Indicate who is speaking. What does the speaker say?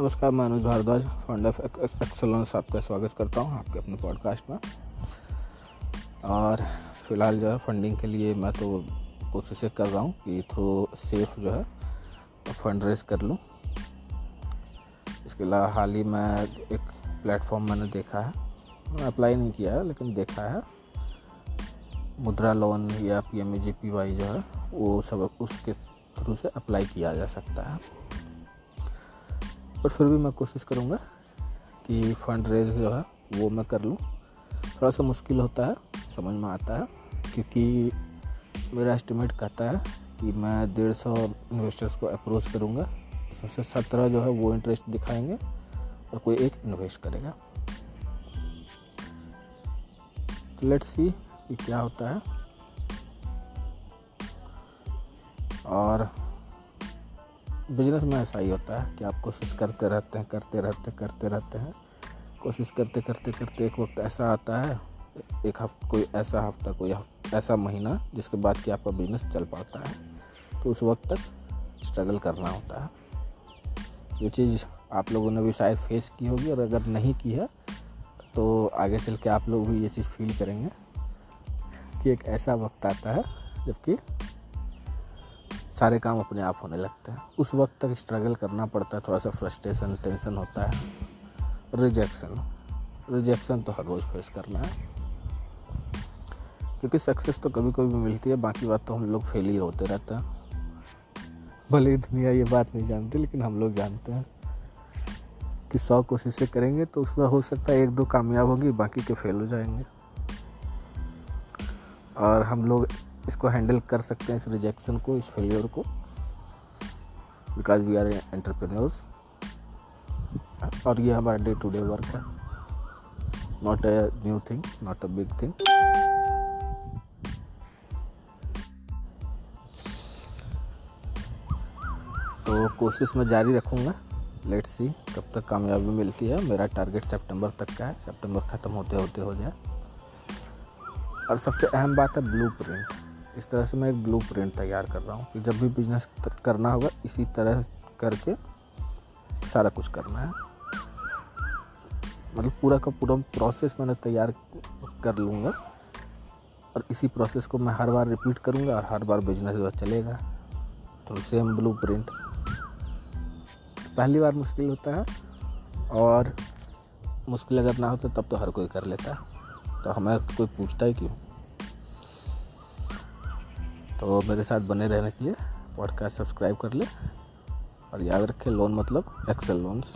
Speaker 1: नमस्कार, मैं Anuj Bhardwaj fund of excellence आपका स्वागत करता हूँ आपके अपने पॉडकास्ट में। और फ़िलहाल जो है फंडिंग के लिए मैं तो कोशिशें कर रहा हूँ कि थ्रू सेफ़ जो है फंड रेज कर लूँ। इसके अलावा हाल ही में एक प्लेटफॉर्म मैंने देखा है। मैंने अप्लाई नहीं किया है, लेकिन देखा है। मुद्रा लोन या पी एम जो है, वो सब उसके थ्रू से अप्लाई किया जा सकता है। पर फिर भी मैं कोशिश करूँगा कि फंड रेज जो है, वो मैं कर लूँ। थोड़ा सा मुश्किल होता है, समझ में आता है, क्योंकि मेरा एस्टिमेट कहता है कि मैं डेढ़ सौ इन्वेस्टर्स को अप्रोच करूँगा। उसमें से सत्रह जो है, वो इंटरेस्ट दिखाएँगे और कोई एक इन्वेस्ट करेगा। तो लेट्स सी कि क्या होता है। और बिज़नेस में ऐसा ही होता है कि आप कोशिश करते रहते हैं, करते रहते करते रहते हैं। कोशिश करते करते करते एक वक्त ऐसा आता है, एक हफ़्ता कोई ऐसा हफ़्ता, कोई ऐसा महीना जिसके बाद कि आपका बिज़नेस चल पाता है तो उस वक्त तक स्ट्रगल करना होता है। ये चीज़ आप लोगों ने भी शायद फेस की होगी और अगर नहीं की है तो आगे चल के आप लोग भी ये चीज़ फील करेंगे कि एक ऐसा वक्त आता है जबकि सारे काम अपने आप होने लगते हैं। उस वक्त तक स्ट्रगल करना पड़ता है थोड़ा सा फ्रस्ट्रेशन टेंशन होता है। रिजेक्शन रिजेक्शन तो हर रोज़ फेस करना है। क्योंकि सक्सेस तो कभी कभी मिलती है, बाकी बात तो हम लोग फेल ही होते रहते हैं। भले ही दुनिया ये बात नहीं जानती, लेकिन हम लोग जानते हैं कि सौ कोशिशें करेंगे तो उसमें हो सकता है एक दो कामयाब होगी, बाकी के फेल हो जाएँगे। और हम लोग इसको हैंडल कर सकते हैं इस रिजेक्शन को, इस फेलियर को बिकॉज़ वी आर एंटरप्रेन्योर्स और ये हमारा डे टू डे वर्क है. Not a new thing not a big thing तो कोशिश मैं जारी रखूँगा. लेट सी कब तक कामयाबी मिलती है. मेरा टारगेट सितंबर तक का है. सितंबर ख़त्म होते होते हो जाए. और सबसे अहम बात है ब्लू प्रिंट इस तरह से मैं एक ब्लू तैयार कर रहा हूँ कि जब भी बिज़नेस करना होगा, इसी तरह करके सारा कुछ करना है। मतलब पूरा का पूरा प्रोसेस मैंने तैयार कर लूँगा और इसी प्रोसेस को मैं हर बार रिपीट करूँगा और हर बार बिज़नेस जो चलेगा। तो सेम ब्लू प्रिंट पहली बार मुश्किल होता है और मुश्किल अगर ना हो तो तब तो हर कोई कर लेता है। तो हमें कोई पूछता ही क्यों? तो मेरे साथ बने रहने के लिए पॉडकास्ट सब्सक्राइब कर ले और याद रखें लोन मतलब एक्सेल लोन्स